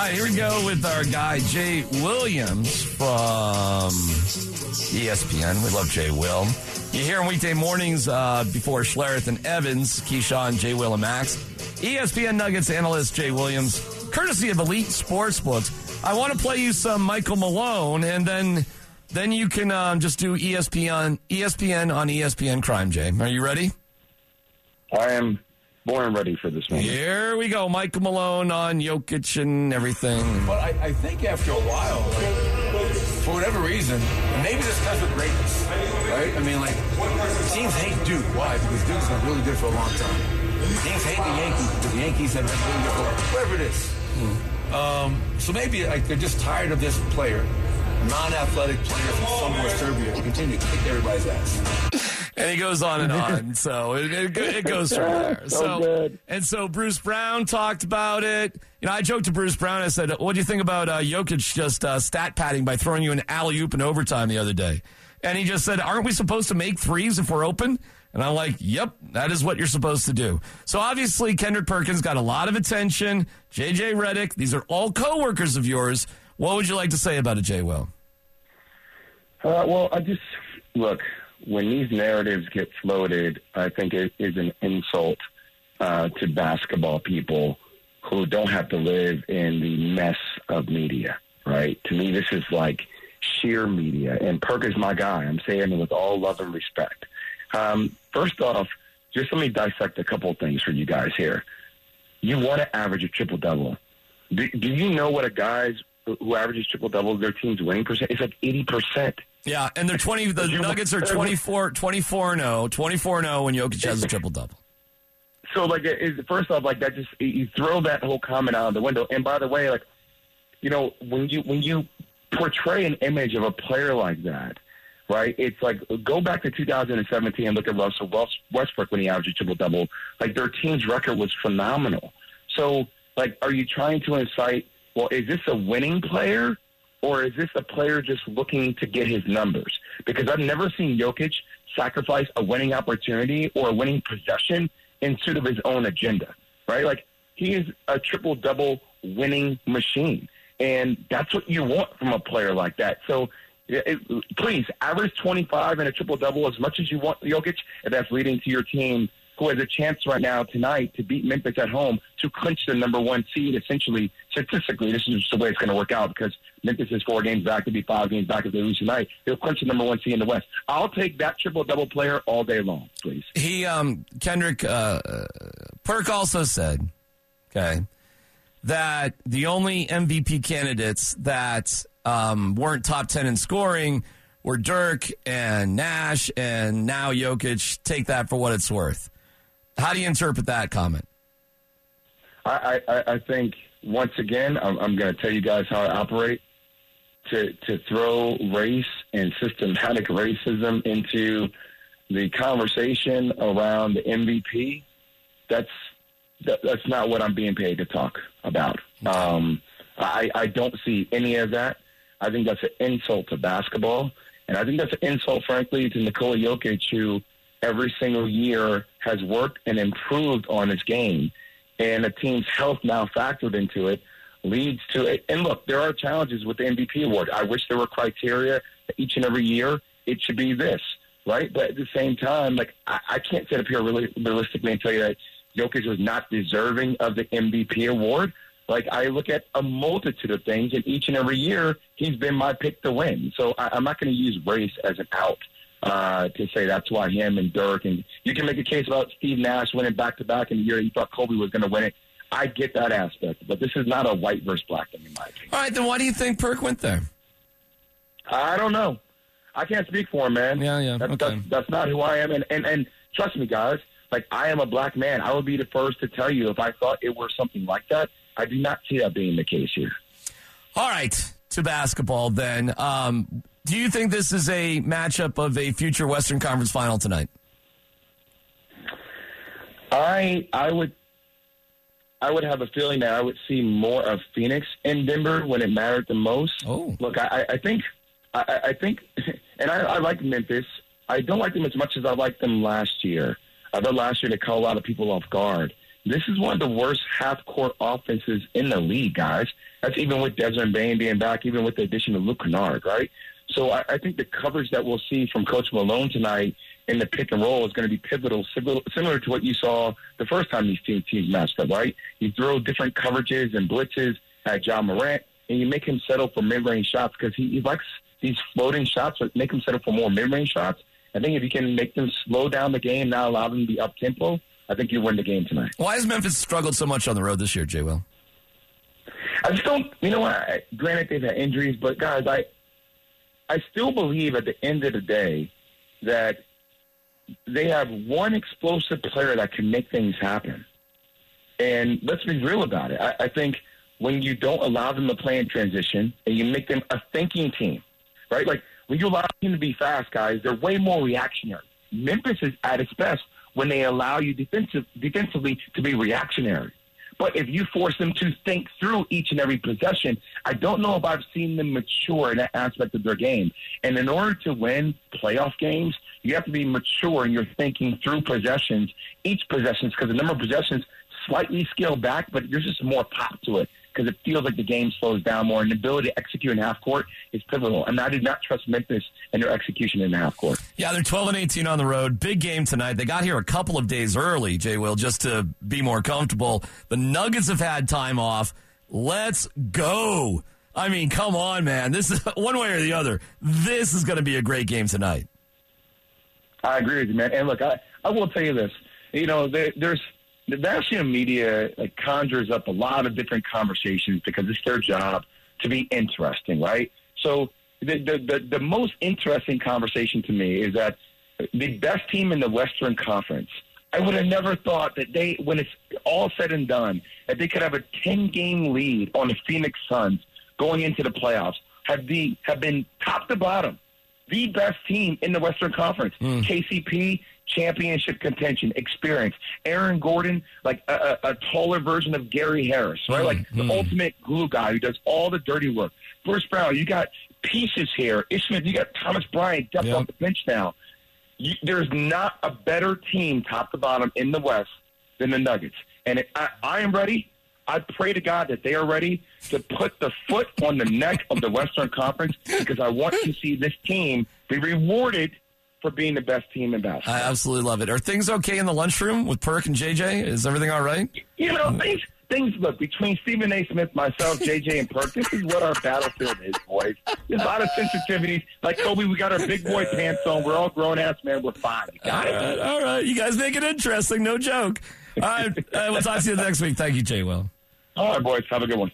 right, here we go with our guy Jay Williams from ESPN. We love Jay Will. You hear him weekday mornings uh, before Schlereth and Evans, Keyshawn, Jay Will, and Max. ESPN Nuggets analyst Jay Williams, courtesy of Elite Sportsbooks. I want to play you some Michael Malone, and then then you can um, just do ESPN ESPN on ESPN Crime. Jay, are you ready? I am born and ready for this one. Here we go, Michael Malone on Jokic and everything. But I, I think after a while, like, for whatever reason, maybe this comes with greatness, right? I mean, like, teams hate Duke. Why? Because Duke's been really good for a long time. Teams hate the Yankees because the Yankees have been really good for whatever it is. Um, so maybe like they're just tired of this player, non-athletic player from somewhere Serbia, to continue to kick everybody's ass. And he goes on and on. so it, it, it goes from there. So good. and so Bruce Brown talked about it. You know, I joked to Bruce Brown. I said, "What do you think about uh, Jokic just uh, stat padding by throwing you an alley oop in overtime the other day?" And he just said, "Aren't we supposed to make threes if we're open?" And I'm like, "Yep, that is what you're supposed to do." So obviously, Kendrick Perkins got a lot of attention. JJ Redick, these are all coworkers of yours. What would you like to say about it, Jay? Will? Uh, well, I just look when these narratives get floated. I think it is an insult uh, to basketball people who don't have to live in the mess of media. Right? To me, this is like sheer media. And Perk is my guy. I'm saying it with all love and respect. Um, first off, just let me dissect a couple of things for you guys here. You want to average a triple double. Do, do you know what a guy's who averages triple doubles, their team's winning percent? It's like eighty percent. Yeah, and they're 20 the Nuggets are 24 24 and 0, 24 and 0 when Jokic has a triple double. So like, first off, like that just you throw that whole comment out of the window. And by the way, like, you know, when you when you portray an image of a player like that, right? It's like go back to 2017 and look at Russell Westbrook when he averaged a triple double. Like their team's record was phenomenal. So like, are you trying to incite? Well, is this a winning player? Or is this a player just looking to get his numbers? Because I've never seen Jokic sacrifice a winning opportunity or a winning possession in suit of his own agenda, right? Like he is a triple double winning machine, and that's what you want from a player like that. So. It, please average 25 and a triple double as much as you want Jokic, if that's leading to your team who has a chance right now tonight to beat Memphis at home to clinch the number one seed. Essentially, statistically, this is just the way it's going to work out because Memphis is four games back to be five games back if they lose tonight. They'll clinch the number one seed in the West. I'll take that triple double player all day long, please. He um Kendrick uh, uh, Perk also said, okay, that the only MVP candidates that um, weren't top 10 in scoring were Dirk and Nash and now Jokic. Take that for what it's worth. How do you interpret that comment? I, I, I think once again, I'm, I'm going to tell you guys how I operate. To to throw race and systematic racism into the conversation around the MVP, that's that, that's not what I'm being paid to talk about. Um, I, I don't see any of that. I think that's an insult to basketball, and I think that's an insult, frankly, to Nikola Jokic, who every single year has worked and improved on his game, and the team's health now factored into it leads to it. And look, there are challenges with the MVP award. I wish there were criteria each and every year. It should be this, right? But at the same time, like I, I can't sit up here really realistically and tell you that Jokic was not deserving of the MVP award. Like I look at a multitude of things, and each and every year he's been my pick to win. So I, I'm not going to use race as an out uh, to say that's why him and Dirk and you can make a case about Steve Nash winning back to back in the year you thought Kobe was going to win it. I get that aspect, but this is not a white versus black thing in my opinion. All right, then why do you think Perk went there? I don't know. I can't speak for him, man. Yeah, yeah, That's, okay. that's, that's not who I am. And, and, and trust me, guys, like I am a black man. I would be the first to tell you if I thought it were something like that. I do not see that being the case here. All right, to basketball then. Um, do you think this is a matchup of a future Western Conference final tonight? I I would I would have a feeling that I would see more of Phoenix and Denver when it mattered the most. Oh. Look, I, I think I, I think, and I, I like Memphis. I don't like them as much as I liked them last year. I thought last year they caught a lot of people off guard. this is one of the worst half court offenses in the league, guys. That's even with Desmond Bane being back, even with the addition of Luke Kennard, right? So I, I think the coverage that we'll see from Coach Malone tonight in the pick and roll is going to be pivotal, similar to what you saw the first time these teams, teams matched up, right? You throw different coverages and blitzes at Ja Morant, and you make him settle for mid-range shots because he, he likes these floating shots, but make him settle for more mid-range shots. I think if you can make them slow down the game, not allow them to be up tempo, I think you win the game tonight. Why has Memphis struggled so much on the road this year, Jay Will? I just don't. You know what? Granted, they've had injuries, but guys, I I still believe at the end of the day that they have one explosive player that can make things happen. And let's be real about it. I, I think when you don't allow them to play in transition and you make them a thinking team, right? Like when you allow them to be fast, guys, they're way more reactionary. Memphis is at its best when they allow you defensive, defensively to be reactionary. But if you force them to think through each and every possession, I don't know if I've seen them mature in that aspect of their game. And in order to win playoff games, you have to be mature in your thinking through possessions, each possession, because the number of possessions slightly scale back, but there's just more pop to it because it feels like the game slows down more and the ability to execute in half court is pivotal. And I did not trust Memphis and their execution in the half court. Yeah, they're 12 and 18 on the road. Big game tonight. They got here a couple of days early, Jay Will, just to be more comfortable. The Nuggets have had time off. Let's go. I mean, come on, man. This is one way or the other. This is going to be a great game tonight. I agree with you, man. And look, I, I will tell you this. You know, there, there's the national media like conjures up a lot of different conversations because it's their job to be interesting, right? So the the the, the most interesting conversation to me is that the best team in the Western Conference. I would have never thought that they, when it's all said and done, that they could have a ten game lead on the Phoenix Suns going into the playoffs. Have the have been top to bottom the best team in the Western Conference. Mm. KCP championship contention, experience. Aaron Gordon, like a, a, a taller version of Gary Harris, right? Mm, like mm. the ultimate glue guy who does all the dirty work. Bruce Brown, you got pieces here. Ishmael, you got Thomas Bryant depth yep. on the bench now. You, there's not a better team, top to bottom, in the West than the Nuggets. And it, I, I am ready. I pray to God that they are ready to put the foot on the neck of the Western Conference because I want to see this team be rewarded for being the best team in basketball. I absolutely love it. Are things okay in the lunchroom with Perk and JJ? Is everything all right? You know, things things look between Stephen A. Smith, myself, JJ, and Perk. This is what our battlefield is, boys. There's a lot of sensitivities. Like Kobe, we got our big boy pants on. We're all grown ass men. We're fine. Got all right, all right. You guys make it interesting. No joke. All right, uh, we'll talk to you next week. Thank you, Jay. Will. All right, boys. Have a good one.